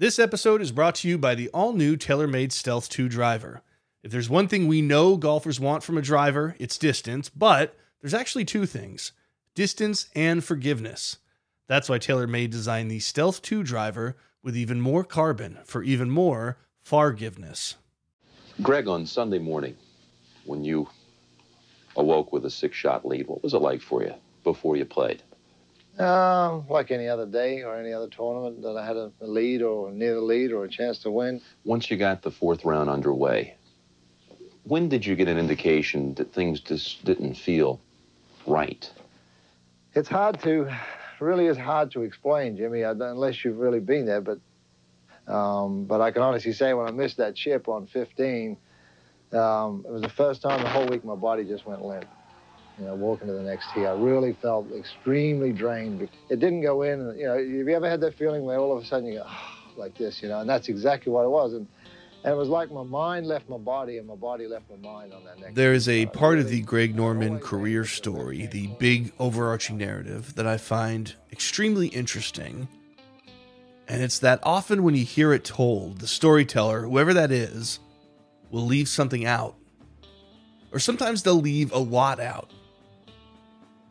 This episode is brought to you by the all new TaylorMade Stealth 2 driver. If there's one thing we know golfers want from a driver, it's distance, but there's actually two things distance and forgiveness. That's why TaylorMade designed the Stealth 2 driver with even more carbon for even more forgiveness. Greg, on Sunday morning, when you awoke with a six shot lead, what was it like for you before you played? Um, like any other day or any other tournament that I had a, lead or near the lead or a chance to win. Once you got the fourth round underway, when did you get an indication that things just didn't feel right? It's hard to, really is hard to explain, Jimmy, unless you've really been there. But, um, but I can honestly say when I missed that chip on 15, um, it was the first time the whole week my body just went limp. You know, walking to the next tee, I really felt extremely drained. It didn't go in. and, You know, have you ever had that feeling where all of a sudden you go ah, like this? You know, and that's exactly what it was. And, and it was like my mind left my body and my body left my mind on that next. There is a tee. So I part of the Greg Norman career story, the big overarching narrative that I find extremely interesting. And it's that often when you hear it told, the storyteller, whoever that is, will leave something out. Or sometimes they'll leave a lot out.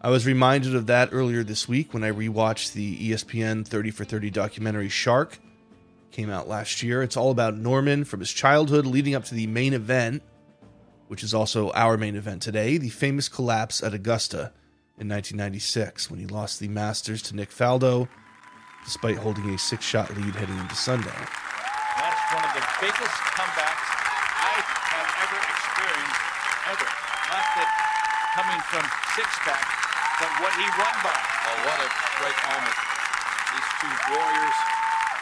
I was reminded of that earlier this week when I rewatched the ESPN 30 for 30 documentary Shark. Came out last year. It's all about Norman from his childhood leading up to the main event which is also our main event today, the famous collapse at Augusta in 1996 when he lost the Masters to Nick Faldo despite holding a six shot lead heading into Sunday. That's one of the biggest comebacks I have ever experienced, ever. Not that coming from six back, but what he won by. Oh, what a great moment. These two warriors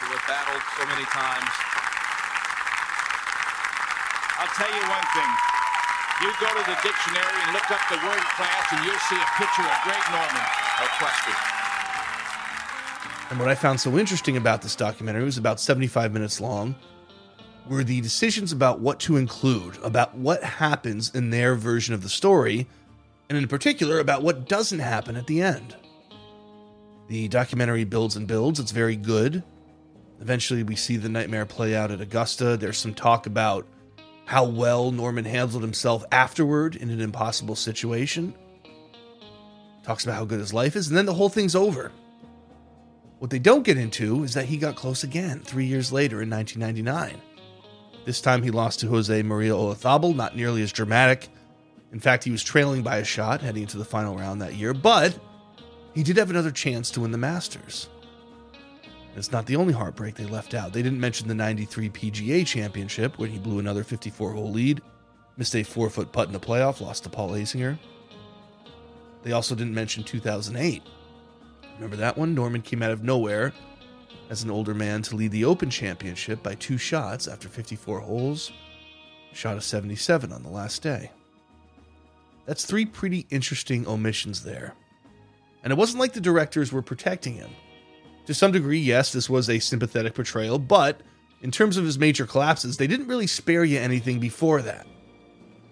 who have battled so many times. I'll tell you one thing. You go to the dictionary and look up the word class, and you'll see a picture of Greg Norman. No question. And what I found so interesting about this documentary it was about 75 minutes long were the decisions about what to include, about what happens in their version of the story, and in particular about what doesn't happen at the end. The documentary builds and builds, it's very good. Eventually, we see the nightmare play out at Augusta. There's some talk about how well Norman handled himself afterward in an impossible situation. Talks about how good his life is, and then the whole thing's over. What they don't get into is that he got close again three years later in 1999. This time he lost to Jose Maria Olazabal, not nearly as dramatic. In fact, he was trailing by a shot heading into the final round that year, but he did have another chance to win the Masters. It's not the only heartbreak they left out. They didn't mention the 93 PGA Championship, where he blew another 54 hole lead, missed a four foot putt in the playoff, lost to Paul Azinger. They also didn't mention 2008. Remember that one? Norman came out of nowhere as an older man to lead the Open Championship by two shots after 54 holes, shot a 77 on the last day. That's three pretty interesting omissions there. And it wasn't like the directors were protecting him. To some degree, yes, this was a sympathetic portrayal, but in terms of his major collapses, they didn't really spare you anything before that.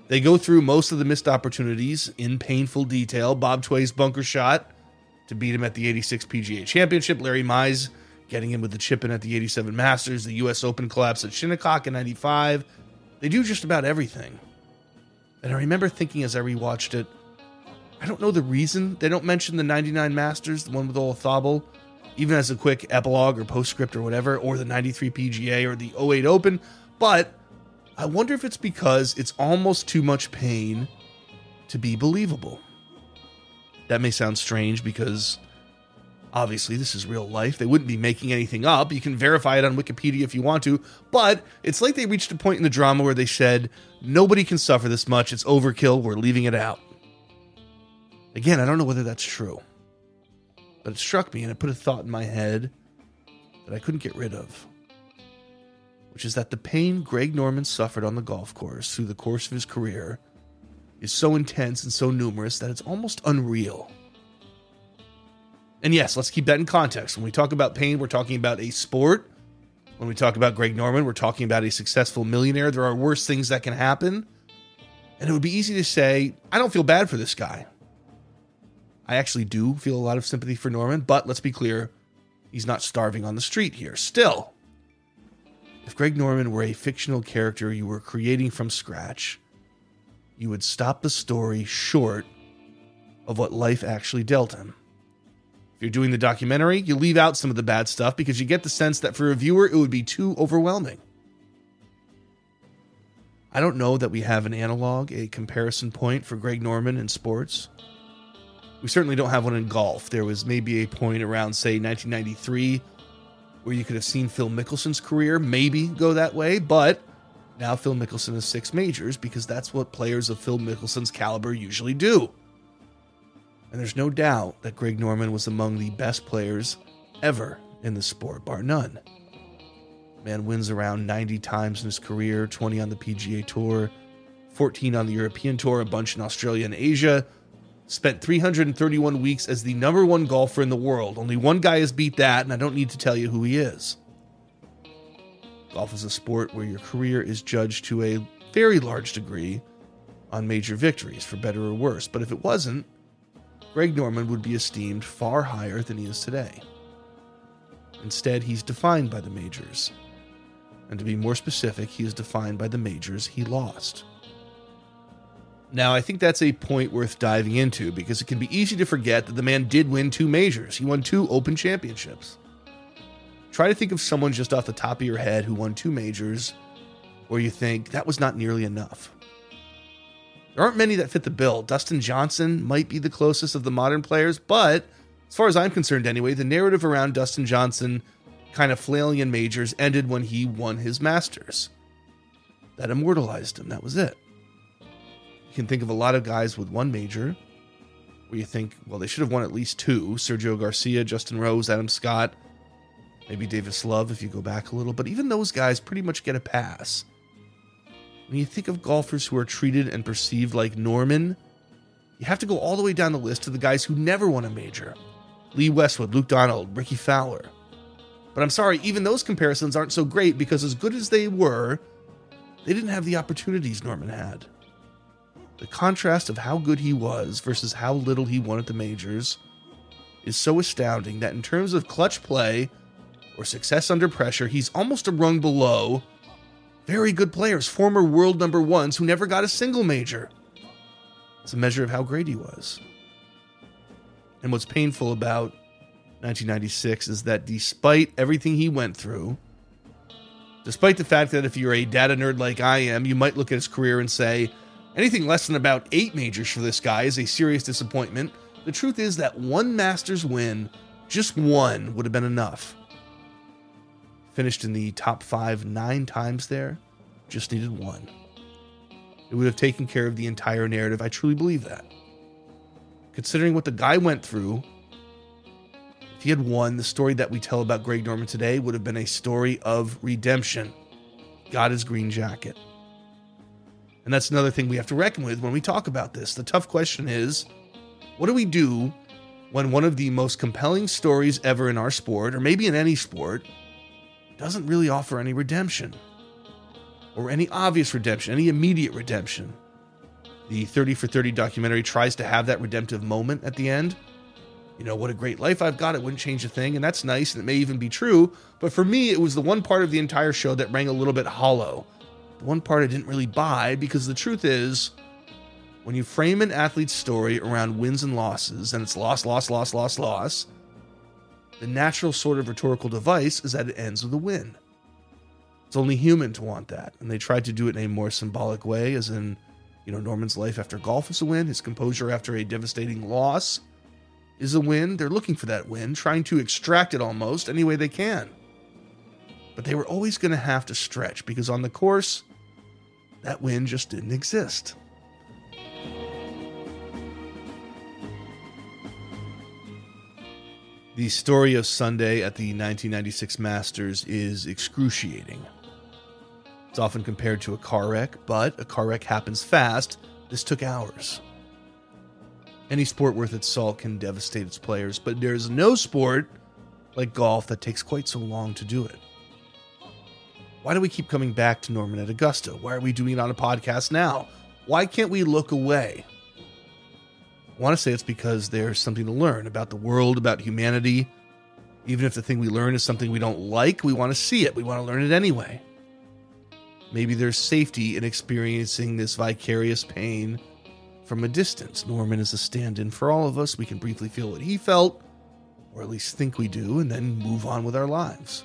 They go through most of the missed opportunities in painful detail. Bob Tway's bunker shot to beat him at the 86 PGA Championship, Larry Mize getting him with the chip in at the 87 Masters, the US Open collapse at Shinnecock in 95. They do just about everything. And I remember thinking as I rewatched it, I don't know the reason they don't mention the 99 Masters, the one with Olazabal, even as a quick epilogue or postscript or whatever, or the 93 PGA or the 08 Open, but I wonder if it's because it's almost too much pain to be believable. That may sound strange because obviously this is real life. They wouldn't be making anything up. You can verify it on Wikipedia if you want to, but it's like they reached a point in the drama where they said, nobody can suffer this much. It's overkill. We're leaving it out. Again, I don't know whether that's true, but it struck me and it put a thought in my head that I couldn't get rid of, which is that the pain Greg Norman suffered on the golf course through the course of his career is so intense and so numerous that it's almost unreal. And yes, let's keep that in context. When we talk about pain, we're talking about a sport. When we talk about Greg Norman, we're talking about a successful millionaire. There are worse things that can happen. And it would be easy to say, I don't feel bad for this guy. I actually do feel a lot of sympathy for Norman, but let's be clear, he's not starving on the street here. Still, If Greg Norman were a fictional character you were creating from scratch, you would stop the story short of what life actually dealt him. If you're doing the documentary, you leave out some of the bad stuff because you get the sense that for a viewer it would be too overwhelming. I don't know that we have an analog, a comparison point for Greg Norman in sports. We certainly don't have one in golf. There was maybe a point around, say, 1993 where you could have seen Phil Mickelson's career maybe go that way, but now Phil Mickelson has six majors because that's what players of Phil Mickelson's caliber usually do. And there's no doubt that Greg Norman was among the best players ever in the sport, bar none. Man wins around 90 times in his career 20 on the PGA Tour, 14 on the European Tour, a bunch in Australia and Asia. Spent 331 weeks as the number one golfer in the world. Only one guy has beat that, and I don't need to tell you who he is. Golf is a sport where your career is judged to a very large degree on major victories, for better or worse. But if it wasn't, Greg Norman would be esteemed far higher than he is today. Instead, he's defined by the majors. And to be more specific, he is defined by the majors he lost. Now, I think that's a point worth diving into because it can be easy to forget that the man did win two majors. He won two Open Championships. Try to think of someone just off the top of your head who won two majors where you think that was not nearly enough. There aren't many that fit the bill. Dustin Johnson might be the closest of the modern players, but as far as I'm concerned anyway, the narrative around Dustin Johnson kind of flailing in majors ended when he won his Masters. That immortalized him. That was it. You can think of a lot of guys with one major where you think, well, they should have won at least two Sergio Garcia, Justin Rose, Adam Scott, maybe Davis Love if you go back a little, but even those guys pretty much get a pass. When you think of golfers who are treated and perceived like Norman, you have to go all the way down the list to the guys who never won a major Lee Westwood, Luke Donald, Rickie Fowler. But I'm sorry, even those comparisons aren't so great because, as good as they were, they didn't have the opportunities Norman had. The contrast of how good he was versus how little he won at the majors is so astounding that, in terms of clutch play or success under pressure, he's almost a rung below very good players, former world number ones who never got a single major. It's a measure of how great he was. And what's painful about 1996 is that despite everything he went through, despite the fact that if you're a data nerd like I am, you might look at his career and say, anything less than about eight majors for this guy is a serious disappointment. The truth is that one Masters win, just one, would have been enough finished in the top five nine times there, just needed one. It would have taken care of the entire narrative. I truly believe that. Considering what the guy went through, if he had won, the story that we tell about Greg Norman today would have been a story of redemption. Got his green jacket. And that's another thing we have to reckon with when we talk about this. The tough question is what do we do when one of the most compelling stories ever in our sport, or maybe in any sport, doesn't really offer any redemption or any obvious redemption, any immediate redemption. The 30 for 30 documentary tries to have that redemptive moment at the end. You know, what a great life I've got. It wouldn't change a thing. And that's nice. And it may even be true. But for me, it was the one part of the entire show that rang a little bit hollow. The one part I didn't really buy because the truth is, when you frame an athlete's story around wins and losses, and it's loss, loss, loss, loss, loss, the natural sort of rhetorical device is that it ends with a win. It's only human to want that. And they tried to do it in a more symbolic way, as in, you know, Norman's life after golf is a win, his composure after a devastating loss is a win. They're looking for that win, trying to extract it almost any way they can. But they were always going to have to stretch because on the course, that win just didn't exist. The story of Sunday at the 1996 Masters is excruciating. It's often compared to a car wreck, but a car wreck happens fast. This took hours. Any sport worth its salt can devastate its players, but there's no sport like golf that takes quite so long to do it. Why do we keep coming back to Norman at Augusta? Why are we doing it on a podcast now? Why can't we look away? I want to say it's because there's something to learn about the world, about humanity. Even if the thing we learn is something we don't like, we want to see it. We want to learn it anyway. Maybe there's safety in experiencing this vicarious pain from a distance. Norman is a stand in for all of us. We can briefly feel what he felt, or at least think we do, and then move on with our lives.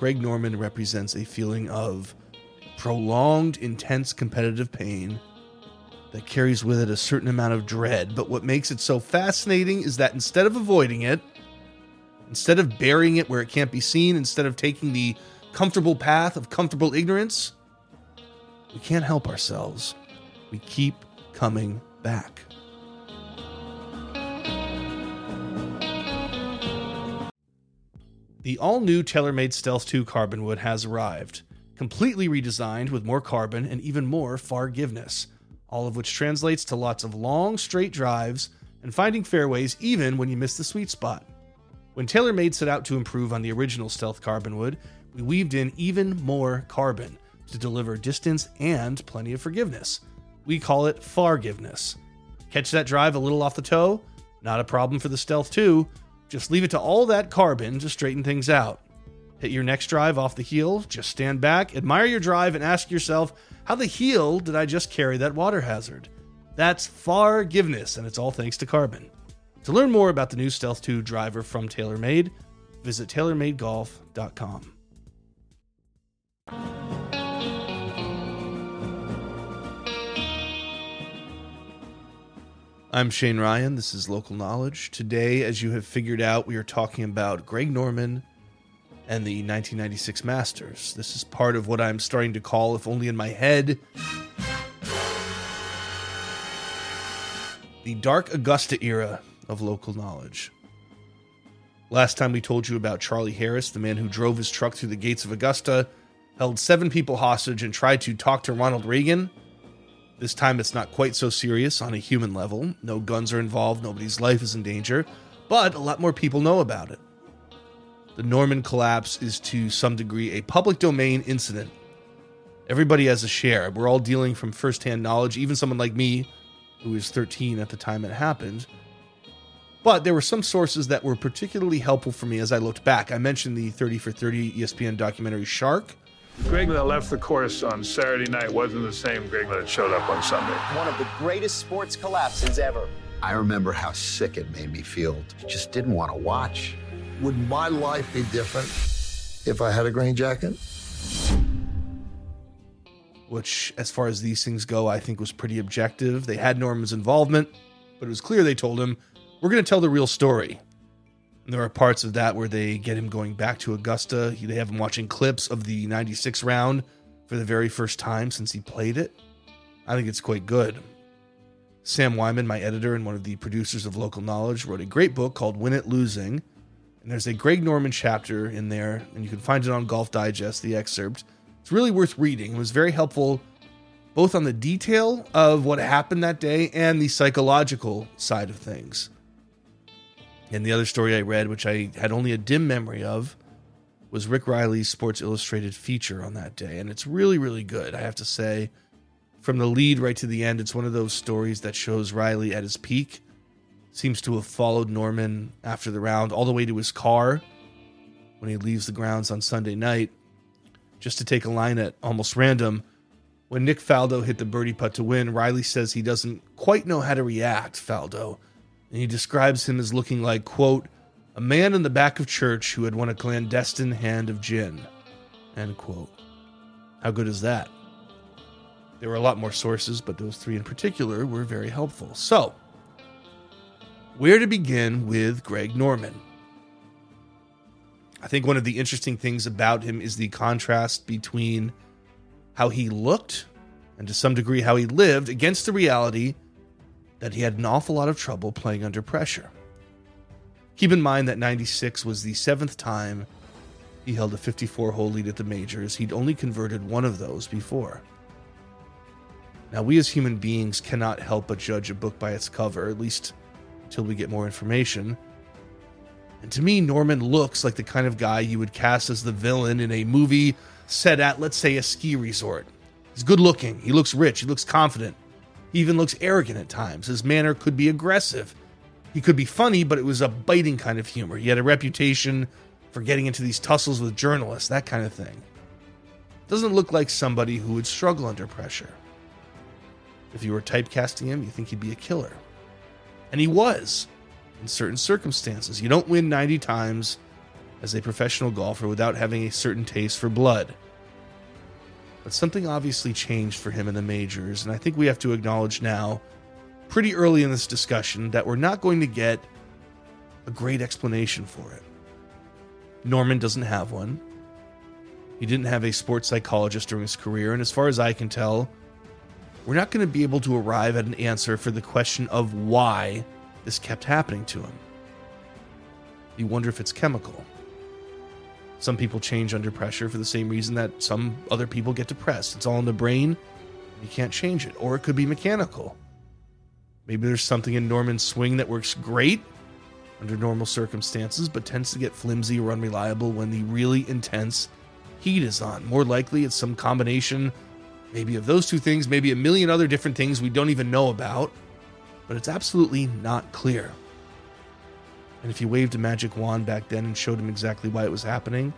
Greg Norman represents a feeling of prolonged, intense competitive pain that carries with it a certain amount of dread. But what makes it so fascinating is that instead of avoiding it, instead of burying it where it can't be seen, instead of taking the comfortable path of comfortable ignorance, we can't help ourselves. We keep coming back. The all new TaylorMade Stealth 2 Carbonwood has arrived, completely redesigned with more carbon and even more forgiveness, all of which translates to lots of long, straight drives and finding fairways even when you miss the sweet spot. When TaylorMade set out to improve on the original Stealth Carbonwood, we weaved in even more carbon to deliver distance and plenty of forgiveness. We call it forgiveness. Catch that drive a little off the toe? Not a problem for the Stealth 2. Just leave it to all that carbon to straighten things out. Hit your next drive off the heel, just stand back, admire your drive, and ask yourself, how the heel did I just carry that water hazard? That's forgiveness, and it's all thanks to carbon. To learn more about the new Stealth 2 driver from TaylorMade, visit TaylorMadeGolf.com. I'm Shane Ryan. This is Local Knowledge. Today, as you have figured out, we are talking about Greg Norman and the 1996 Masters. This is part of what I'm starting to call, if only in my head, the dark Augusta era of local knowledge. Last time we told you about Charlie Harris, the man who drove his truck through the gates of Augusta, held seven people hostage, and tried to talk to Ronald Reagan. This time it's not quite so serious on a human level. No guns are involved, nobody's life is in danger, but a lot more people know about it. The Norman collapse is to some degree a public domain incident. Everybody has a share. We're all dealing from firsthand knowledge, even someone like me, who was 13 at the time it happened. But there were some sources that were particularly helpful for me as I looked back. I mentioned the 30 for 30 ESPN documentary Shark. Greg that left the course on Saturday night wasn't the same Greg that showed up on Sunday. One of the greatest sports collapses ever. I remember how sick it made me feel. Just didn't want to watch. Would my life be different if I had a green jacket? Which, as far as these things go, I think was pretty objective. They had Norman's involvement, but it was clear they told him, we're going to tell the real story. And there are parts of that where they get him going back to Augusta. They have him watching clips of the 96 round for the very first time since he played it. I think it's quite good. Sam Weinman, my editor and one of the producers of Local Knowledge, wrote a great book called Win at Losing. And there's a Greg Norman chapter in there, and you can find it on Golf Digest, the excerpt. It's really worth reading. It was very helpful both on the detail of what happened that day and the psychological side of things. And the other story I read, which I had only a dim memory of, was Rick Reilly's Sports Illustrated feature on that day. And it's really, really good, I have to say. From the lead right to the end, it's one of those stories that shows Riley at his peak. Seems to have followed Norman after the round all the way to his car when he leaves the grounds on Sunday night. Just to take a line at almost random, when Nick Faldo hit the birdie putt to win, Reilly says he doesn't quite know how to react, Faldo and he describes him as looking like, quote, a man in the back of church who had won a clandestine hand of gin, end quote. How good is that? There were a lot more sources, but those three in particular were very helpful. So, where to begin with Greg Norman? I think one of the interesting things about him is the contrast between how he looked and to some degree how he lived against the reality that he had an awful lot of trouble playing under pressure. Keep in mind that 96 was the seventh time he held a 54 hole lead at the majors. He'd only converted one of those before. Now, we as human beings cannot help but judge a book by its cover, at least until we get more information. And to me, Norman looks like the kind of guy you would cast as the villain in a movie set at, let's say, a ski resort. He's good looking, he looks rich, he looks confident. He even looks arrogant at times. His manner could be aggressive. He could be funny, but it was a biting kind of humor. He had a reputation for getting into these tussles with journalists, that kind of thing. doesn't look like somebody who would struggle under pressure. If you were typecasting him, you think he'd be a killer. And he was in certain circumstances. You don't win 90 times as a professional golfer without having a certain taste for blood. But something obviously changed for him in the majors, and I think we have to acknowledge now, pretty early in this discussion, that we're not going to get a great explanation for it. Norman doesn't have one. He didn't have a sports psychologist during his career, and as far as I can tell, we're not going to be able to arrive at an answer for the question of why this kept happening to him. You wonder if it's chemical. Some people change under pressure for the same reason that some other people get depressed. It's all in the brain. You can't change it. Or it could be mechanical. Maybe there's something in Norman's swing that works great under normal circumstances, but tends to get flimsy or unreliable when the really intense heat is on. More likely, it's some combination, maybe of those two things, maybe a million other different things we don't even know about, but it's absolutely not clear. And if you waved a magic wand back then and showed him exactly why it was happening,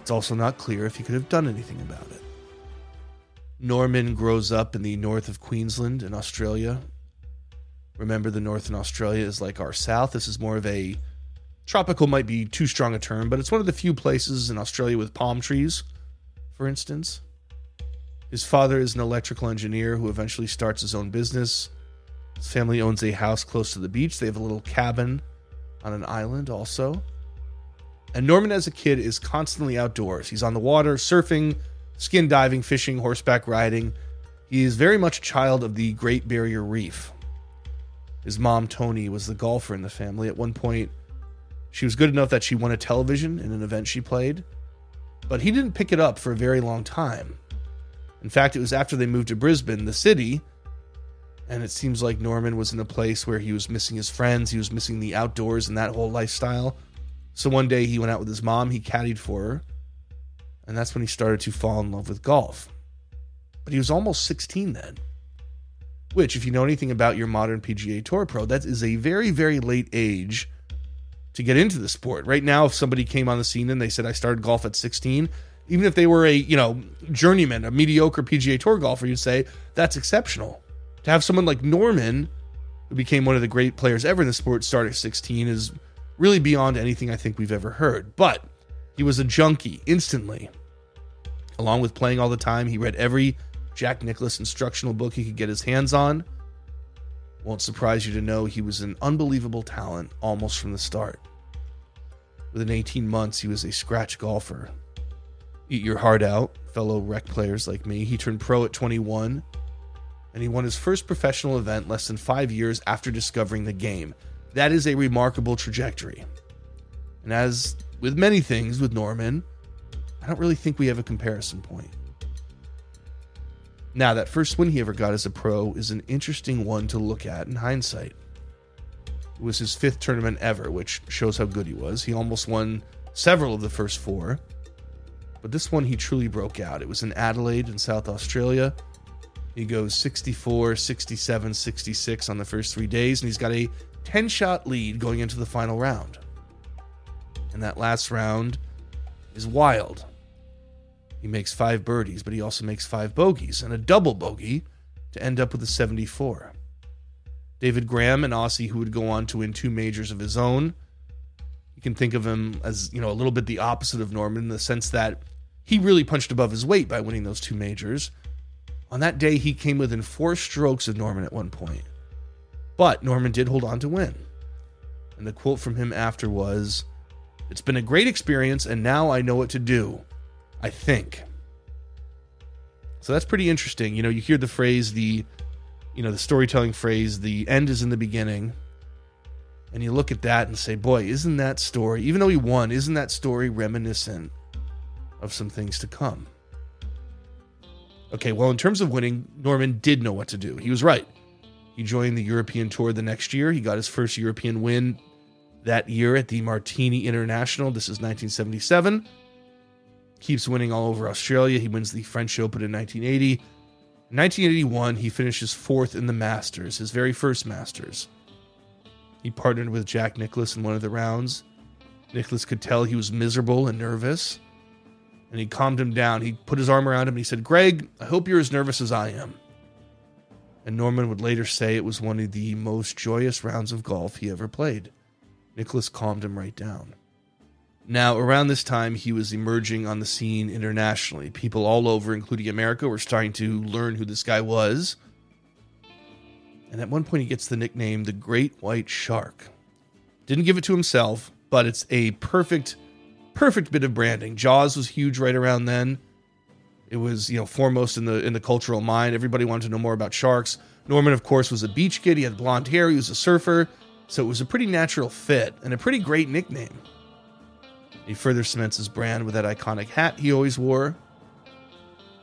it's also not clear if he could have done anything about it. Norman grows up in the north of Queensland in Australia. Remember, the north in Australia is like our south. This is more of a tropical, might be too strong a term, but it's one of the few places in Australia with palm trees, for instance. His father is an electrical engineer who eventually starts his own business. His family owns a house close to the beach. They have a little cabin on an island also. And Norman, as a kid, is constantly outdoors. He's on the water, surfing, skin diving, fishing, horseback riding. He is very much a child of the Great Barrier Reef. His mom, Tony, was the golfer in the family. At one point, she was good enough that she won a television in an event she played, but he didn't pick it up for a very long time. In fact, it was after they moved to Brisbane, the city, and it seems like Norman was in a place where he was missing his friends, he was missing the outdoors and that whole lifestyle. So one day he went out with his mom, he caddied for her, and that's when he started to fall in love with golf. But he was almost 16 then. Which, if you know anything about your modern PGA Tour pro, that is a very, very late age to get into the sport. Right now, if somebody came on the scene and they said, I started golf at 16, even if they were a, you know, journeyman, a mediocre PGA Tour golfer, you'd say, that's exceptional. To have someone like Norman, who became one of the great players ever in the sport, start at 16 is really beyond anything I think we've ever heard. But he was a junkie instantly. Along with playing all the time, he read every Jack Nicklaus instructional book he could get his hands on. Won't surprise you to know he was an unbelievable talent almost from the start. Within 18 months, he was a scratch golfer. Eat your heart out, fellow rec players like me. He turned pro at 21, and he won his first professional event less than five years after discovering the game. That is a remarkable trajectory. And as with many things with Norman, I don't really think we have a comparison point. Now, that first win he ever got as a pro is an interesting one to look at in hindsight. It was his fifth tournament ever, which shows how good he was. He almost won several of the first four, but this one he truly broke out. It was in Adelaide in South Australia. He goes 64, 67, 66 on the first three days, and he's got a 10 shot lead going into the final round. And that last round is wild. He makes five birdies, but he also makes five bogeys and a double bogey to end up with a 74. David Graham, an Aussie who would go on to win two majors of his own. You can think of him as, you know, a little bit the opposite of Norman in the sense that he really punched above his weight by winning those two majors. On that day, he came within four strokes of Norman at one point. But Norman did hold on to win. And the quote from him after was It's been a great experience, and now I know what to do. I think. So that's pretty interesting. You know, you hear the phrase, the, you know, the storytelling phrase, the end is in the beginning. And you look at that and say, boy, isn't that story, even though he won, isn't that story reminiscent of some things to come? Okay, well, in terms of winning, Norman did know what to do. He was right. He joined the European Tour the next year. He got his first European win that year at the Martini International. This is 1977 keeps winning all over Australia. He wins the French Open in 1980. In 1981, he finishes fourth in the Masters, his very first Masters. He partnered with Jack Nicklaus in one of the rounds. Nicklaus could tell he was miserable and nervous. And he calmed him down. He put his arm around him and he said, Greg, I hope you're as nervous as I am. And Norman would later say it was one of the most joyous rounds of golf he ever played. Nicklaus calmed him right down. Now, around this time, he was emerging on the scene internationally. People all over, including America, were starting to learn who this guy was. And at one point, he gets the nickname the Great White Shark. Didn't give it to himself, but it's a perfect perfect bit of branding. Jaws was huge right around then. It was, you know, foremost in the in the cultural mind. Everybody wanted to know more about sharks. Norman, of course, was a beach kid. He had blonde hair. He was a surfer. So it was a pretty natural fit and a pretty great nickname. He further cements his brand with that iconic hat he always wore.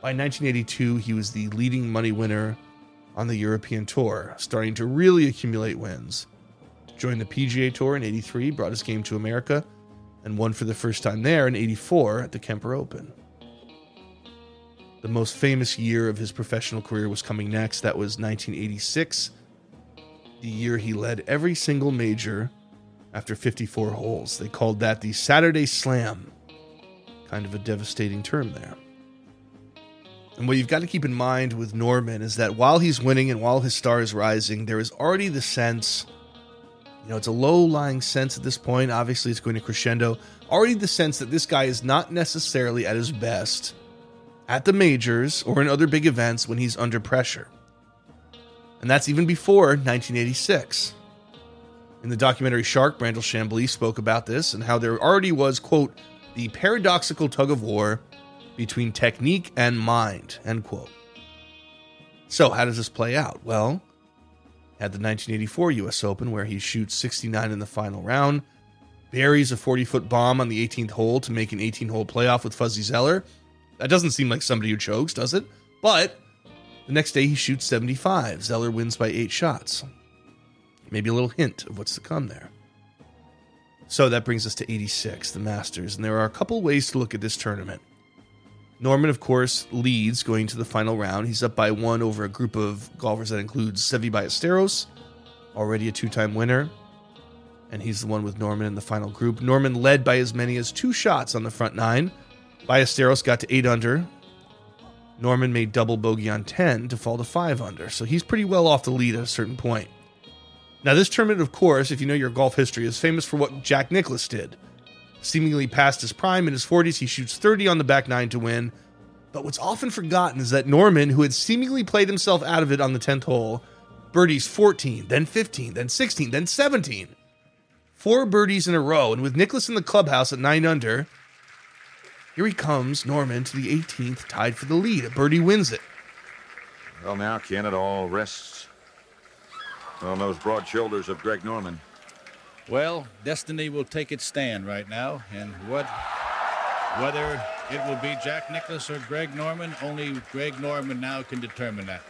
By 1982, he was the leading money winner on the European Tour, starting to really accumulate wins. Joined the PGA Tour in 83, brought his game to America, and won for the first time there in 84 at the Kemper Open. The most famous year of his professional career was coming next. That was 1986, the year he led every single major after 54 holes. They called that the Saturday Slam. Kind of a devastating term there. And what you've got to keep in mind with Norman is that while he's winning and while his star is rising, there is already the sense you know, it's a low lying sense at this point. Obviously, it's going to crescendo. Already the sense that this guy is not necessarily at his best at the majors or in other big events when he's under pressure. And that's even before 1986. In the documentary Shark, Brandel Chamblee spoke about this and how there already was, quote, the paradoxical tug of war between technique and mind, end quote. So, how does this play out? Well, at the 1984 US Open, where he shoots 69 in the final round, buries a 40 foot bomb on the 18th hole to make an 18 hole playoff with Fuzzy Zoeller. That doesn't seem like somebody who chokes, does it? But the next day he shoots 75. Zeller wins by eight shots. Maybe a little hint of what's to come there. So that brings us to 86, the Masters, and there are a couple ways to look at this tournament. Norman, of course, leads going to the final round. He's up by one over a group of golfers that includes Seve Ballesteros, already a two time winner. And he's the one with Norman in the final group. Norman led by as many as two shots on the front nine. Ballesteros got to eight under. Norman made double bogey on 10 to fall to five under. So he's pretty well off the lead at a certain point. Now, this tournament, of course, if you know your golf history, is famous for what Jack Nicklaus did seemingly past his prime in his 40s. He shoots 30 on the back nine to win. But what's often forgotten is that Norman, who had seemingly played himself out of it on the 10th hole, birdies 14, then 15, then 16, then 17. Four birdies in a row. And with Nicklaus in the clubhouse at 9 under, here he comes, Norman, to the 18th, tied for the lead. A birdie wins it. Well, now, Ken, it all rests on those broad shoulders of Greg Norman. Well, destiny will take its stand right now, and what, whether it will be Jack Nicklaus or Greg Norman, only Greg Norman now can determine that.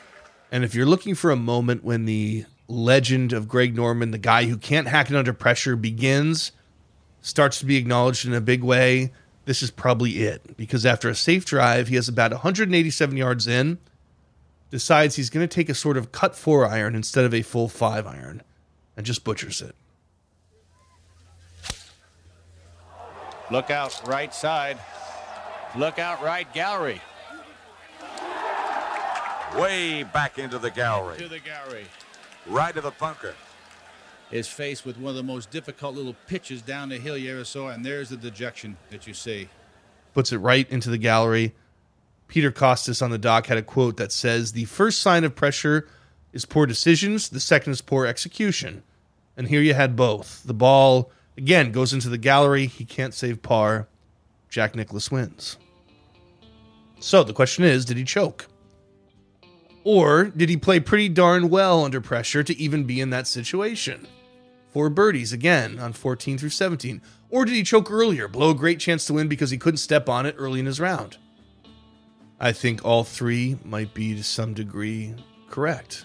And if you're looking for a moment when the legend of Greg Norman, the guy who can't hack it under pressure, begins, starts to be acknowledged in a big way, this is probably it. Because after a safe drive, he has about 187 yards in, decides he's going to take a sort of cut four iron instead of a full five iron, and just butchers it. Look out right side. Look out right gallery. Way back into the gallery. To the gallery. Right to the bunker. Is faced with one of the most difficult little pitches down the hill you ever saw, and there's the dejection that you see. Puts it right into the gallery. Peter Kostis on the dock had a quote that says, The first sign of pressure is poor decisions, the second is poor execution. And here you had both. The ball Again, goes into the gallery. He can't save par. Jack Nicklaus wins. So the question is did he choke? Or did he play pretty darn well under pressure to even be in that situation? Four birdies again on 14 through 17. Or did he choke earlier, blow a great chance to win because he couldn't step on it early in his round? I think all three might be to some degree correct.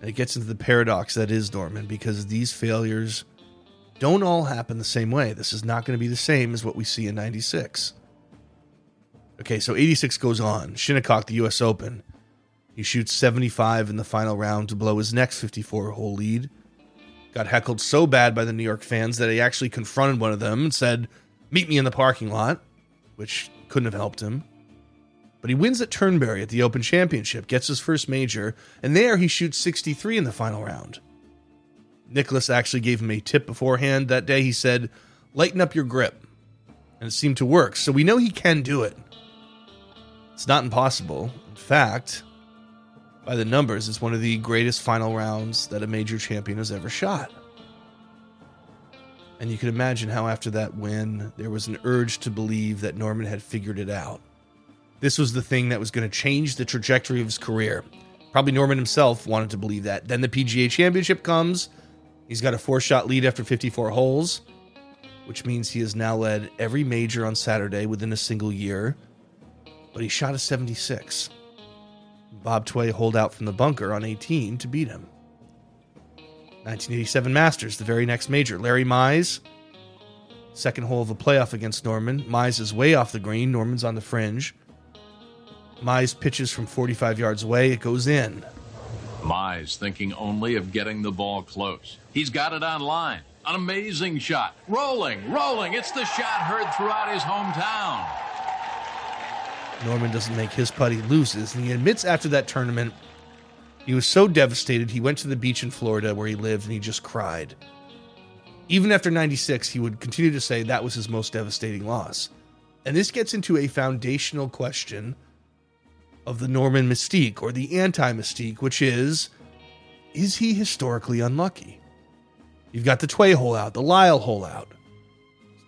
And it gets into the paradox that is Norman because these failures don't all happen the same way. This is not going to be the same as what we see in 96. Okay, so 86 goes on. Shinnecock, the U.S. Open. He shoots 75 in the final round to blow his next 54 hole lead. Got heckled so bad by the New York fans that he actually confronted one of them and said, Meet me in the parking lot, which couldn't have helped him. But he wins at Turnberry at the Open Championship, gets his first major, and there he shoots 63 in the final round. Nicklaus actually gave him a tip beforehand that day. He said, Lighten up your grip. And it seemed to work, so we know he can do it. It's not impossible. In fact, by the numbers, it's one of the greatest final rounds that a major champion has ever shot. And you can imagine how, after that win, there was an urge to believe that Norman had figured it out. This was the thing that was going to change the trajectory of his career. Probably Norman himself wanted to believe that. Then the PGA Championship comes. He's got a four shot lead after 54 holes, which means he has now led every major on Saturday within a single year. But he shot a 76. Bob Tway holed out from the bunker on 18 to beat him. 1987 Masters, the very next major. Larry Mize, second hole of a playoff against Norman. Mize is way off the green. Norman's on the fringe. Mize pitches from 45 yards away. It goes in. Mize thinking only of getting the ball close. He's got it on line. An amazing shot. Rolling, rolling. It's the shot heard throughout his hometown. Norman doesn't make his putt, he loses. And he admits after that tournament, he was so devastated, he went to the beach in Florida where he lived and he just cried. Even after 96, he would continue to say that was his most devastating loss. And this gets into a foundational question of the Norman mystique or the anti mystique, which is is he historically unlucky? You've got the Tway hole out, the Lyle hole out,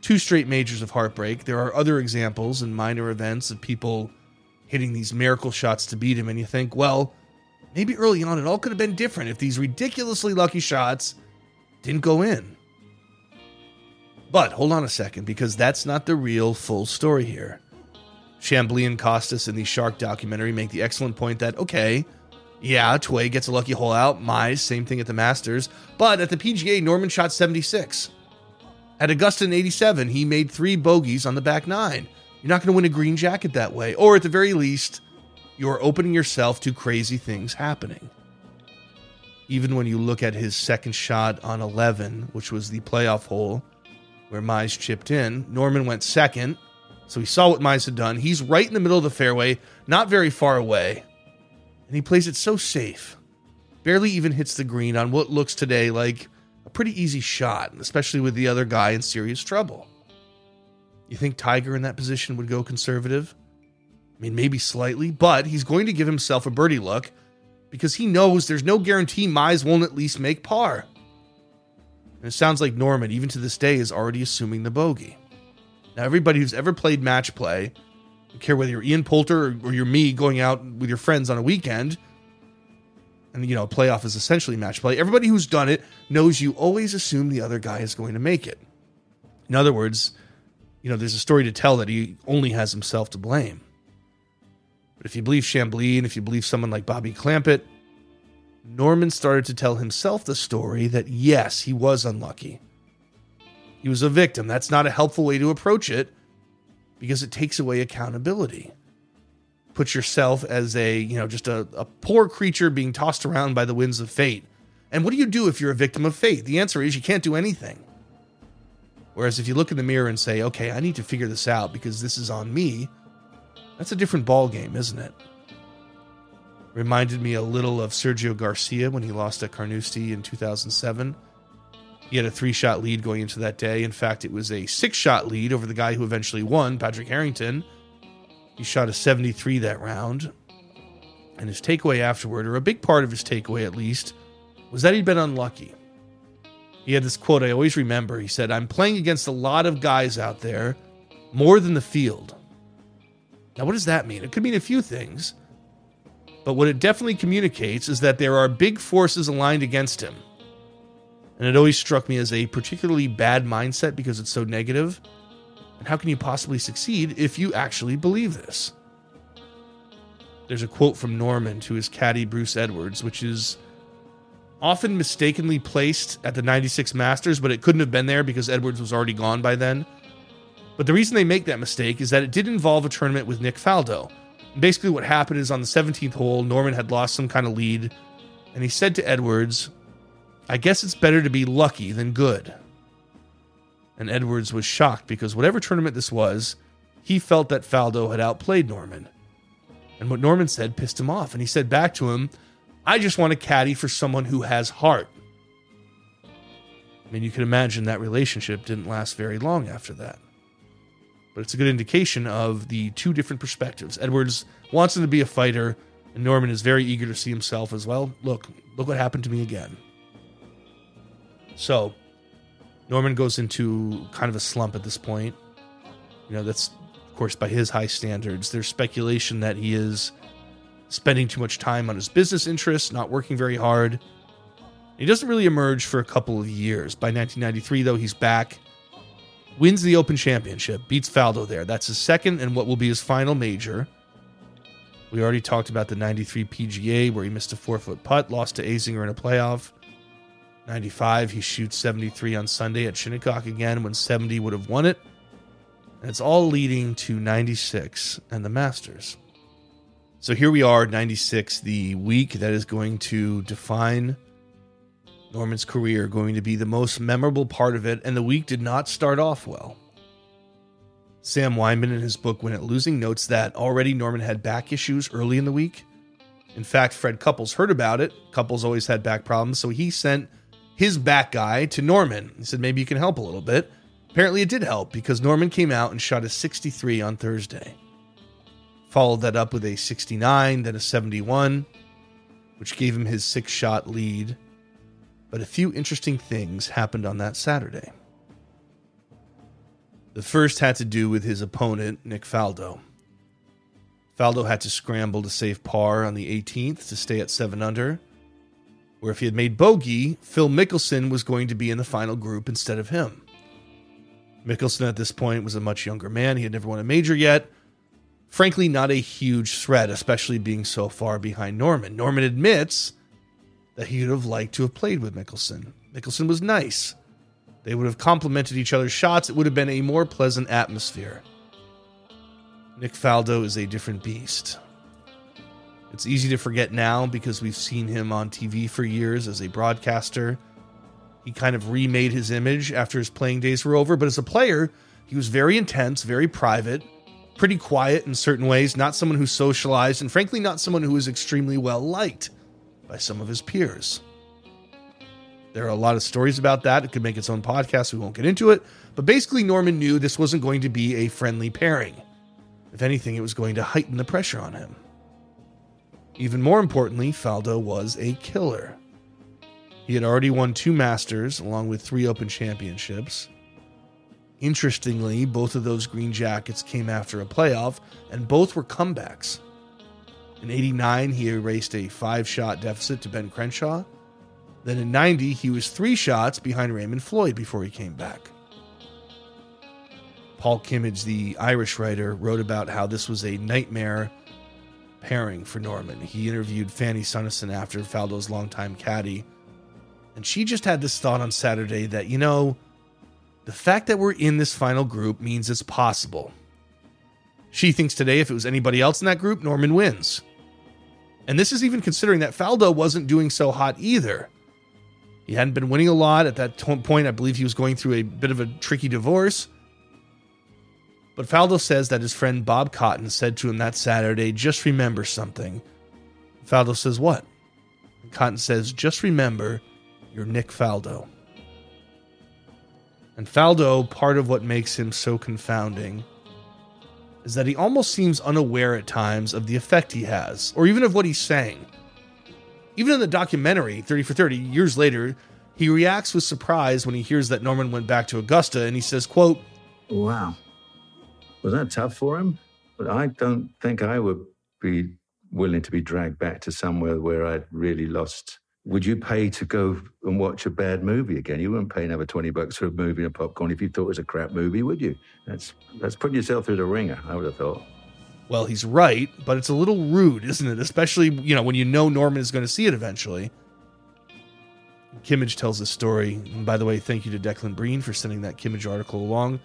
two straight majors of heartbreak. There are other examples and minor events of people hitting these miracle shots to beat him, and you think, well, maybe early on it all could have been different if these ridiculously lucky shots didn't go in. But hold on a second, because that's not the real full story here. Chamblee and Kostis in the Shark documentary make the excellent point that, okay, yeah, Tway gets a lucky hole out, Mize, same thing at the Masters, but at the PGA, Norman shot 76. At Augusta in 87, he made three bogeys on the back nine. You're not going to win a green jacket that way. Or at the very least, you're opening yourself to crazy things happening. Even when you look at his second shot on 11, which was the playoff hole where Mize chipped in, Norman went second so he saw what Mize had done. He's right in the middle of the fairway, not very far away. And he plays it so safe. Barely even hits the green on what looks today like a pretty easy shot, especially with the other guy in serious trouble. You think Tiger in that position would go conservative? I mean, maybe slightly, but he's going to give himself a birdie look because he knows there's no guarantee Mize won't at least make par. And it sounds like Norman, even to this day, is already assuming the bogey. Now, everybody who's ever played match play, care whether you're Ian Poulter or, or you're me going out with your friends on a weekend, and you know, a playoff is essentially match play. Everybody who's done it knows you always assume the other guy is going to make it. In other words, you know, there's a story to tell that he only has himself to blame. But if you believe Chamblee and if you believe someone like Bobby Clampett, Norman started to tell himself the story that yes, he was unlucky. He was a victim. That's not a helpful way to approach it because it takes away accountability. Put yourself as a, you know, just a, a poor creature being tossed around by the winds of fate. And what do you do if you're a victim of fate? The answer is you can't do anything. Whereas if you look in the mirror and say, okay, I need to figure this out because this is on me, that's a different ball game, isn't it? Reminded me a little of Sergio Garcia when he lost at Carnoustie in 2007 he had a three shot lead going into that day. In fact, it was a six shot lead over the guy who eventually won, Patrick Harrington. He shot a 73 that round. And his takeaway afterward, or a big part of his takeaway at least, was that he'd been unlucky. He had this quote I always remember. He said, I'm playing against a lot of guys out there, more than the field. Now, what does that mean? It could mean a few things. But what it definitely communicates is that there are big forces aligned against him. And it always struck me as a particularly bad mindset because it's so negative. And how can you possibly succeed if you actually believe this? There's a quote from Norman to his caddy Bruce Edwards, which is often mistakenly placed at the 96 Masters, but it couldn't have been there because Edwards was already gone by then. But the reason they make that mistake is that it did involve a tournament with Nick Faldo. basically, what happened is on the 17th hole, Norman had lost some kind of lead, and he said to Edwards, I guess it's better to be lucky than good. And Edwards was shocked because whatever tournament this was, he felt that Faldo had outplayed Norman. And what Norman said pissed him off. And he said back to him, I just want a caddy for someone who has heart. I mean, you can imagine that relationship didn't last very long after that. But it's a good indication of the two different perspectives. Edwards wants him to be a fighter, and Norman is very eager to see himself as well. Look, look what happened to me again. So, Norman goes into kind of a slump at this point. You know, that's, of course, by his high standards. There's speculation that he is spending too much time on his business interests, not working very hard. He doesn't really emerge for a couple of years. By 1993, though, he's back, wins the Open Championship, beats Faldo there. That's his second and what will be his final major. We already talked about the 93 PGA where he missed a four foot putt, lost to Azinger in a playoff. 95, he shoots 73 on Sunday at Shinnecock again when 70 would have won it. And it's all leading to 96 and the Masters. So here we are, 96, the week that is going to define Norman's career, going to be the most memorable part of it. And the week did not start off well. Sam Weinman, in his book Win at Losing, notes that already Norman had back issues early in the week. In fact, Fred Couples heard about it. Couples always had back problems, so he sent his back guy to Norman. He said, maybe you can help a little bit. Apparently, it did help because Norman came out and shot a 63 on Thursday. Followed that up with a 69, then a 71, which gave him his six shot lead. But a few interesting things happened on that Saturday. The first had to do with his opponent, Nick Faldo. Faldo had to scramble to save par on the 18th to stay at 7 under, where if he had made bogey, Phil Mickelson was going to be in the final group instead of him. Mickelson at this point was a much younger man. He had never won a major yet. Frankly, not a huge threat, especially being so far behind Norman. Norman admits that he would have liked to have played with Mickelson. Mickelson was nice. They would have complemented each other's shots. It would have been a more pleasant atmosphere. Nick Faldo is a different beast. It's easy to forget now because we've seen him on TV for years as a broadcaster. He kind of remade his image after his playing days were over, but as a player, he was very intense, very private, pretty quiet in certain ways, not someone who socialized, and frankly, not someone who was extremely well liked by some of his peers. There are a lot of stories about that. It could make its own podcast. We won't get into it. But basically, Norman knew this wasn't going to be a friendly pairing. If anything, it was going to heighten the pressure on him. Even more importantly, Faldo was a killer. He had already won two Masters along with three Open Championships. Interestingly, both of those Green Jackets came after a playoff, and both were comebacks. In 89, he erased a five shot deficit to Ben Crenshaw. Then in 90, he was three shots behind Raymond Floyd before he came back. Paul Kimmage, the Irish writer, wrote about how this was a nightmare pairing for Norman. He interviewed Fanny Sunesson after Faldo's longtime caddy, and she just had this thought on Saturday that, you know, the fact that we're in this final group means it's possible. She thinks today if it was anybody else in that group, Norman wins. And this is even considering that Faldo wasn't doing so hot either. He hadn't been winning a lot at that point. I believe he was going through a bit of a tricky divorce. But Faldo says that his friend Bob Cotton said to him that Saturday, just remember something. Faldo says, What? And Cotton says, Just remember, you're Nick Faldo. And Faldo, part of what makes him so confounding is that he almost seems unaware at times of the effect he has, or even of what he's saying. Even in the documentary, 30 for 30, years later, he reacts with surprise when he hears that Norman went back to Augusta and he says, quote, Wow. Was that tough for him? But I don't think I would be willing to be dragged back to somewhere where I'd really lost. Would you pay to go and watch a bad movie again? You wouldn't pay another 20 bucks for a movie and popcorn if you thought it was a crap movie, would you? That's that's putting yourself through the wringer, I would have thought. Well, he's right, but it's a little rude, isn't it? Especially, you know, when you know Norman is going to see it eventually. Kimmage tells a story. And by the way, thank you to Declan Breen for sending that Kimmage article along.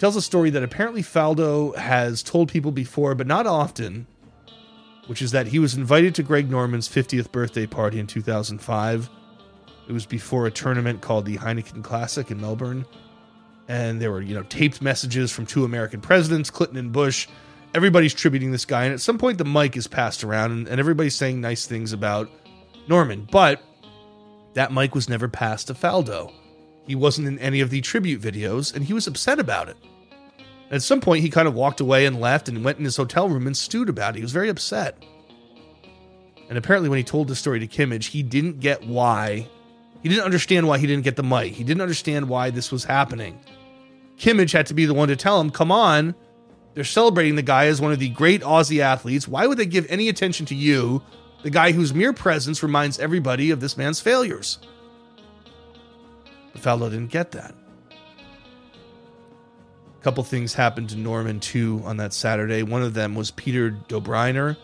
Tells a story that apparently Faldo has told people before, but not often, which is that he was invited to Greg Norman's 50th birthday party in 2005. It was before a tournament called the Heineken Classic in Melbourne. And there were, you know, taped messages from two American presidents, Clinton and Bush. Everybody's tributing this guy. And at some point, the mic is passed around and, and everybody's saying nice things about Norman. But that mic was never passed to Faldo. He wasn't in any of the tribute videos, and he was upset about it. At some point, he kind of walked away and left and went in his hotel room and stewed about it. He was very upset. And apparently, when he told the story to Kimmage, he didn't get why. He didn't understand why he didn't get the mic. He didn't understand why this was happening. Kimmage had to be the one to tell him, come on, they're celebrating the guy as one of the great Aussie athletes. Why would they give any attention to you, the guy whose mere presence reminds everybody of this man's failures? But Faldo didn't get that. A couple things happened to Norman too on that Saturday. One of them was Peter Dobereiner,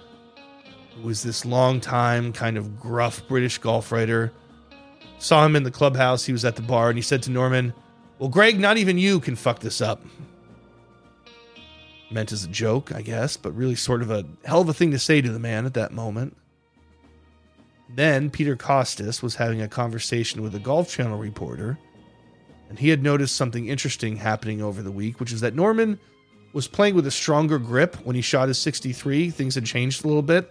who was this long time kind of gruff British golf writer. Saw him in the clubhouse. He was at the bar and he said to Norman, Well, Greg, not even you can fuck this up. Meant as a joke, I guess, but really sort of a hell of a thing to say to the man at that moment. Then Peter Kostis was having a conversation with a Golf Channel reporter, and he had noticed something interesting happening over the week, which is that Norman was playing with a stronger grip when he shot his 63. Things had changed a little bit.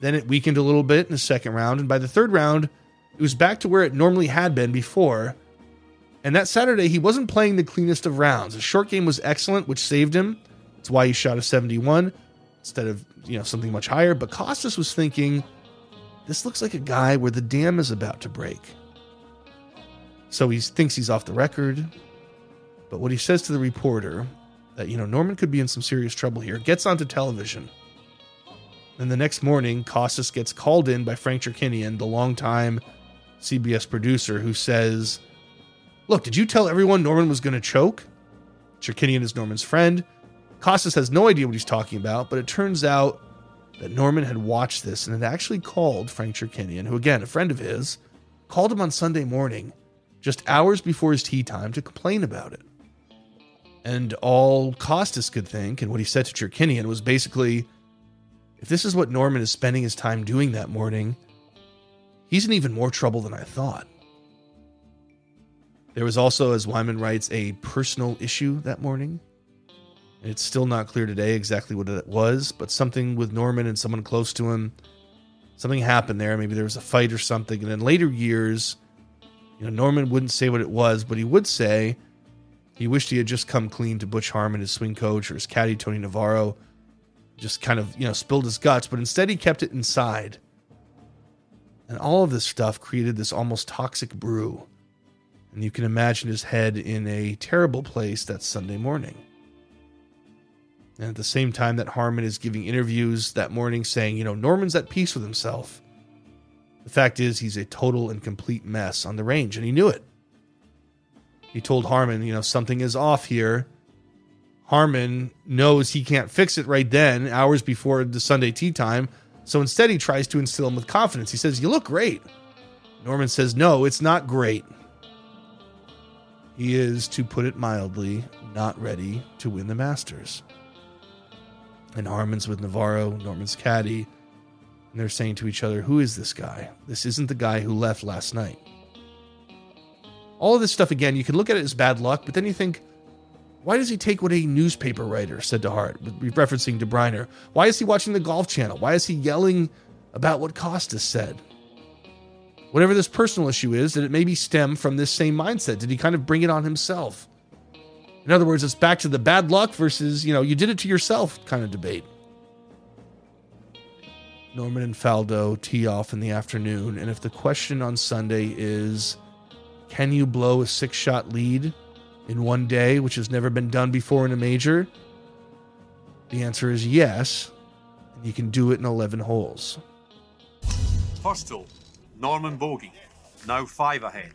Then it weakened a little bit in the second round, and by the third round, it was back to where it normally had been before. And that Saturday, he wasn't playing the cleanest of rounds. His short game was excellent, which saved him. That's why he shot a 71 instead of you know something much higher. But Kostis was thinking this looks like a guy where the dam is about to break. So he thinks he's off the record. But what he says to the reporter, that, you know, Norman could be in some serious trouble here, gets onto television. Then the next morning, Kostis gets called in by Frank Chirkinian, the longtime CBS producer, who says, Look, did you tell everyone Norman was going to choke? Chirkinian is Norman's friend. Kostis has no idea what he's talking about, but it turns out that Norman had watched this and had actually called Frank Chirkinian, who, again, a friend of his, called him on Sunday morning, just hours before his tee time, to complain about it. And all Kostis could think, and what he said to Chirkinian, was basically if this is what Norman is spending his time doing that morning, he's in even more trouble than I thought. There was also, as Weinman writes, a personal issue that morning. It's still not clear today exactly what it was, but something with Norman and someone close to him, something happened there. Maybe there was a fight or something. And in later years, you know, Norman wouldn't say what it was, but he would say he wished he had just come clean to Butch Harmon, his swing coach, or his caddy, Tony Navarro, just kind of, you know, spilled his guts, but instead he kept it inside. And all of this stuff created this almost toxic brew. And you can imagine his head in a terrible place that Sunday morning. And at the same time that Harmon is giving interviews that morning saying, you know, Norman's at peace with himself. The fact is, he's a total and complete mess on the range, and he knew it. He told Harmon, you know, something is off here. Harmon knows he can't fix it right then, hours before the Sunday tee time. So instead, he tries to instill him with confidence. He says, You look great. Norman says, No, it's not great. He is, to put it mildly, not ready to win the Masters and Harmon's with Navarro, Norman's caddy, and they're saying to each other, Who is this guy? This isn't the guy who left last night. All of this stuff, again, you can look at it as bad luck, but then you think, why does he take what a newspaper writer said to heart, referencing Dobereiner? Why is he watching the Golf Channel? Why is he yelling about what Kostis said? Whatever this personal issue is, did it maybe stem from this same mindset? Did he kind of bring it on himself? In other words, it's back to the bad luck versus, you know, you did it to yourself kind of debate. Norman and Faldo tee off in the afternoon. And if the question on Sunday is, can you blow a six shot lead in one day, which has never been done before in a major? The answer is yes. And you can do it in 11 holes. First hole, Norman Bogey, now five ahead.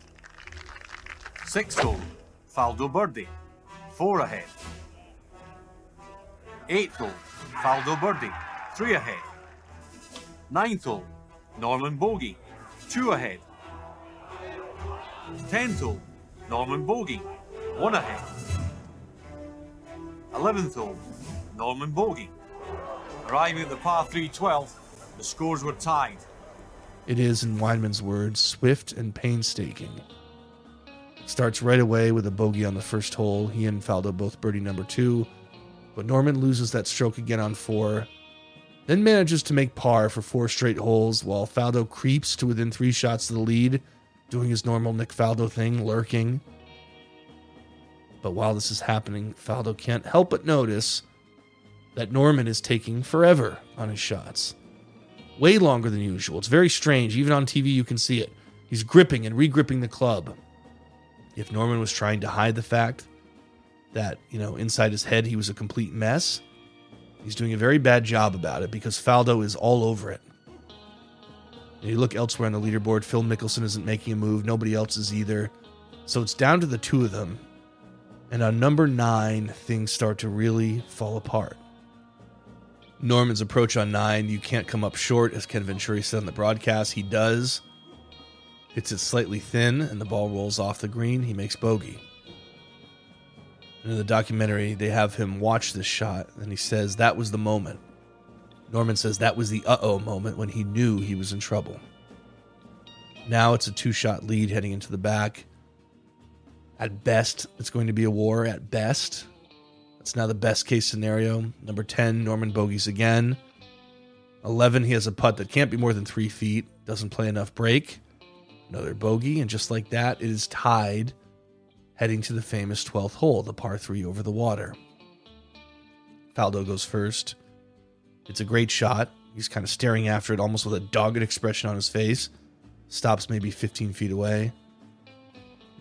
Sixth hole, Faldo Birdie, four ahead. Eighth hole, Faldo Birdie, three ahead. Ninth hole, Norman Bogey, two ahead. Tenth hole, Norman Bogey, one ahead. Eleventh hole, Norman Bogey. Arriving at the par 3 12, the scores were tied. It is, in Weinman's words, swift and painstaking. Starts right away with a bogey on the first hole. He and Faldo both birdie number two. But Norman loses that stroke again on four. Then manages to make par for four straight holes while Faldo creeps to within three shots of the lead, doing his normal Nick Faldo thing, lurking. But while this is happening, Faldo can't help but notice that Norman is taking forever on his shots. Way longer than usual. It's very strange. Even on TV, you can see it. He's gripping and regripping the club. If Norman was trying to hide the fact that, you know, inside his head he was a complete mess, he's doing a very bad job about it because Faldo is all over it. And you look elsewhere on the leaderboard, Phil Mickelson isn't making a move, nobody else is either. So it's down to the two of them. And on number nine, things start to really fall apart. Norman's approach on nine, you can't come up short, as Ken Venturi said on the broadcast. He does. Hits it slightly thin, and the ball rolls off the green. He makes bogey. In the documentary, they have him watch this shot, and he says that was the moment. Norman says that was the uh oh moment when he knew he was in trouble. Now it's a two shot lead heading into the back. At best, it's going to be a war. At best, that's now the best case scenario. Number 10, Norman bogeys again. 11, he has a putt that can't be more than three feet, doesn't play enough break. Another bogey, and just like that, it is tied heading to the famous 12th hole, the par 3 over the water. Faldo goes first. It's a great shot. He's kind of staring after it almost with a dogged expression on his face. Stops maybe 15 feet away.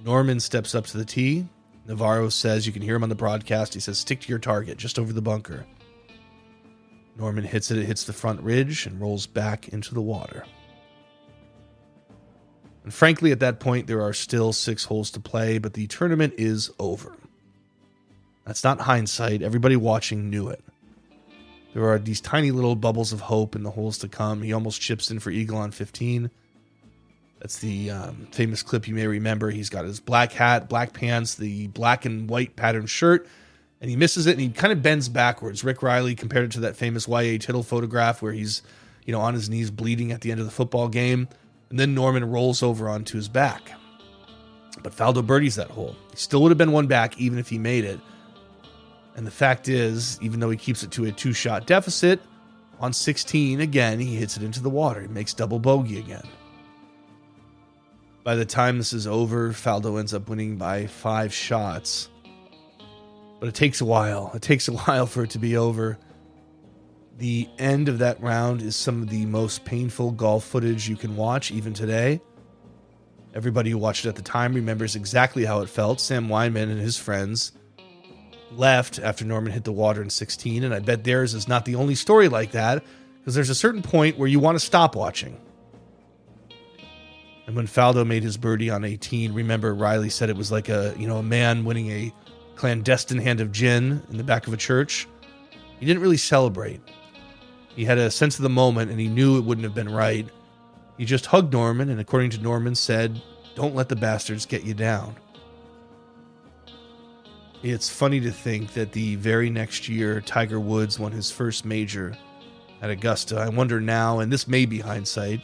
Norman steps up to the tee. Navarro says, you can hear him on the broadcast. He says, stick to your target, just over the bunker. Norman hits it, it hits the front ridge and rolls back into the water. And frankly, at that point, there are still six holes to play, but the tournament is over. That's not hindsight. Everybody watching knew it. There are these tiny little bubbles of hope in the holes to come. He almost chips in for Eagle on 15. That's the um, famous clip you may remember. He's got his black hat, black pants, the black and white patterned shirt, and he misses it and he kind of bends backwards. Rick Reilly compared it to that famous Y.A. Tittle photograph where he's, you know, on his knees bleeding at the end of the football game. And then Norman rolls over onto his back. But Faldo birdies that hole. He still would have been one back even if he made it. And the fact is, even though he keeps it to a two shot deficit, on 16, again, he hits it into the water. He makes double bogey again. By the time this is over, Faldo ends up winning by five shots. But it takes a while. It takes a while for it to be over. The end of that round is some of the most painful golf footage you can watch, even today. Everybody who watched it at the time remembers exactly how it felt. Sam Weinman and his friends left after Norman hit the water in 16, and I bet theirs is not the only story like that, because there's a certain point where you want to stop watching. And when Faldo made his birdie on 18, remember Reilly said it was like a you know a man winning a clandestine hand of gin in the back of a church. He didn't really celebrate. He had a sense of the moment and he knew it wouldn't have been right. He just hugged Norman and according to Norman said, "Don't let the bastards get you down." It's funny to think that the very next year Tiger Woods won his first major at Augusta. I wonder now, and this may be hindsight,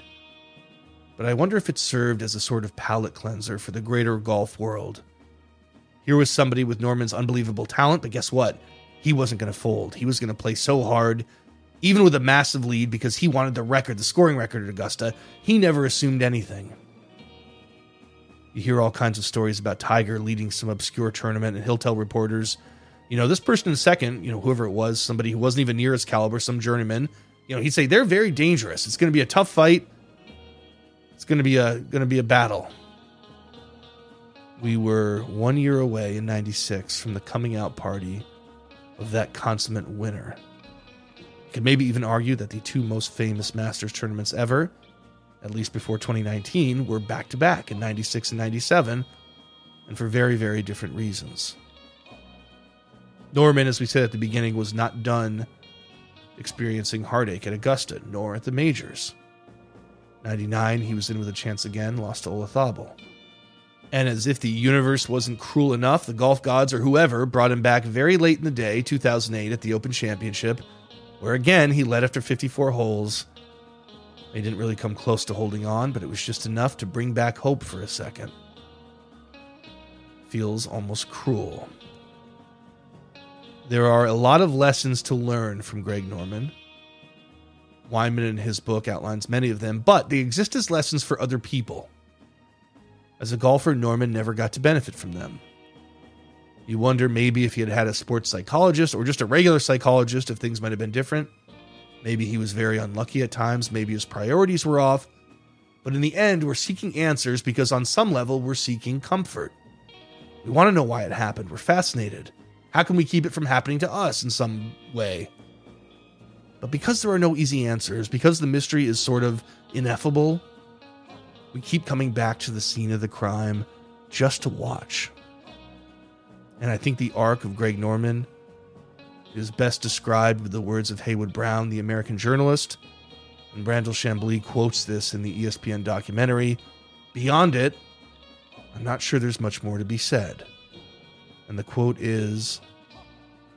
but I wonder if it served as a sort of palate cleanser for the greater golf world. Here was somebody with Norman's unbelievable talent, but guess what? He wasn't going to fold. He was going to play so hard, even with a massive lead, because he wanted the record, the scoring record at Augusta. He never assumed anything. You hear all kinds of stories about Tiger leading some obscure tournament, and he'll tell reporters, you know, this person in second, you know, whoever it was, somebody who wasn't even near his caliber, some journeyman, you know, he'd say they're very dangerous. It's going to be a tough fight. It's going to be a going to be a battle. We were one year away in '96 from the coming out party of that consummate winner. Could maybe even argue that the two most famous Masters tournaments ever, at least before 2019, were back to back in 96 and 97, and for very, very different reasons. Norman, as we said at the beginning, was not done experiencing heartache at Augusta, nor at the majors. 99, he was in with a chance again, lost to Olazabal. And as if the universe wasn't cruel enough, the golf gods or whoever brought him back very late in the day, 2008, at the Open Championship, where again he led after 54 holes. He didn't really come close to holding on, but it was just enough to bring back hope for a second. feels almost cruel. There are a lot of lessons to learn from Greg Norman. Weinman in his book outlines many of them, but they exist as lessons for other people. As a golfer, Norman never got to benefit from them. You wonder maybe if he had had a sports psychologist or just a regular psychologist, if things might have been different. Maybe he was very unlucky at times, maybe his priorities were off. But in the end, we're seeking answers because on some level, we're seeking comfort. We want to know why it happened. We're fascinated. How can we keep it from happening to us in some way? But because there are no easy answers, because the mystery is sort of ineffable, we keep coming back to the scene of the crime just to watch. And I think the arc of Greg Norman is best described with the words of Heywood Broun, the American journalist. And Brandel Chamblee quotes this in the ESPN documentary. Beyond it, I'm not sure there's much more to be said. And the quote is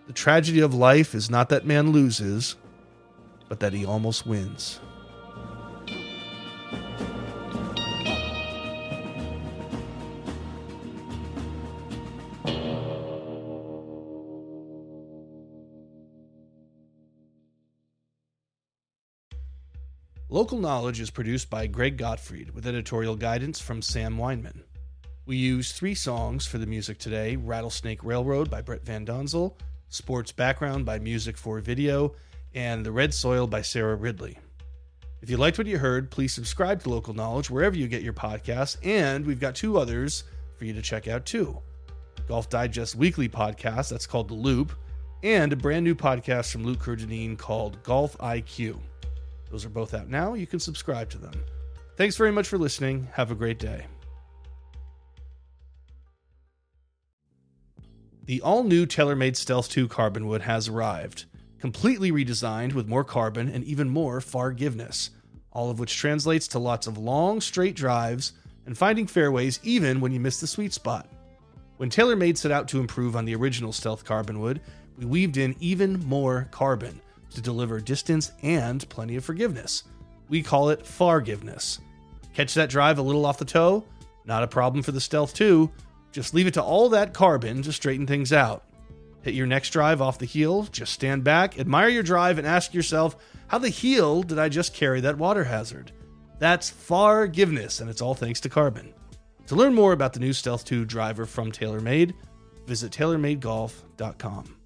The tragedy of life is not that man loses, but that he almost wins. Local Knowledge is produced by Greg Gottfried with editorial guidance from Sam Weinman. We use three songs for the music today Rattlesnake Railroad by Brett Van Donzel, Sports Background by Music for Video, and The Red Soil by Sarah Ridley. If you liked what you heard, please subscribe to Local Knowledge wherever you get your podcasts, and we've got two others for you to check out too. Golf Digest Weekly podcast, that's called The Loop, and a brand new podcast from Luke Kerr-Dineen called Golf IQ. Those are both out now. You can subscribe to them. Thanks very much for listening. Have a great day. The all new TaylorMade Stealth 2 Carbonwood has arrived, completely redesigned with more carbon and even more forgiveness, all of which translates to lots of long, straight drives and finding fairways even when you miss the sweet spot. When TaylorMade set out to improve on the original Stealth Carbonwood, we weaved in even more carbon to deliver distance and plenty of forgiveness. We call it forgiveness. Catch that drive a little off the toe? Not a problem for the Stealth 2. Just leave it to all that carbon to straighten things out. Hit your next drive off the heel, just stand back, admire your drive, and ask yourself, how the heel did I just carry that water hazard? That's forgiveness, and it's all thanks to carbon. To learn more about the new Stealth 2 driver from TaylorMade, visit TaylorMadeGolf.com.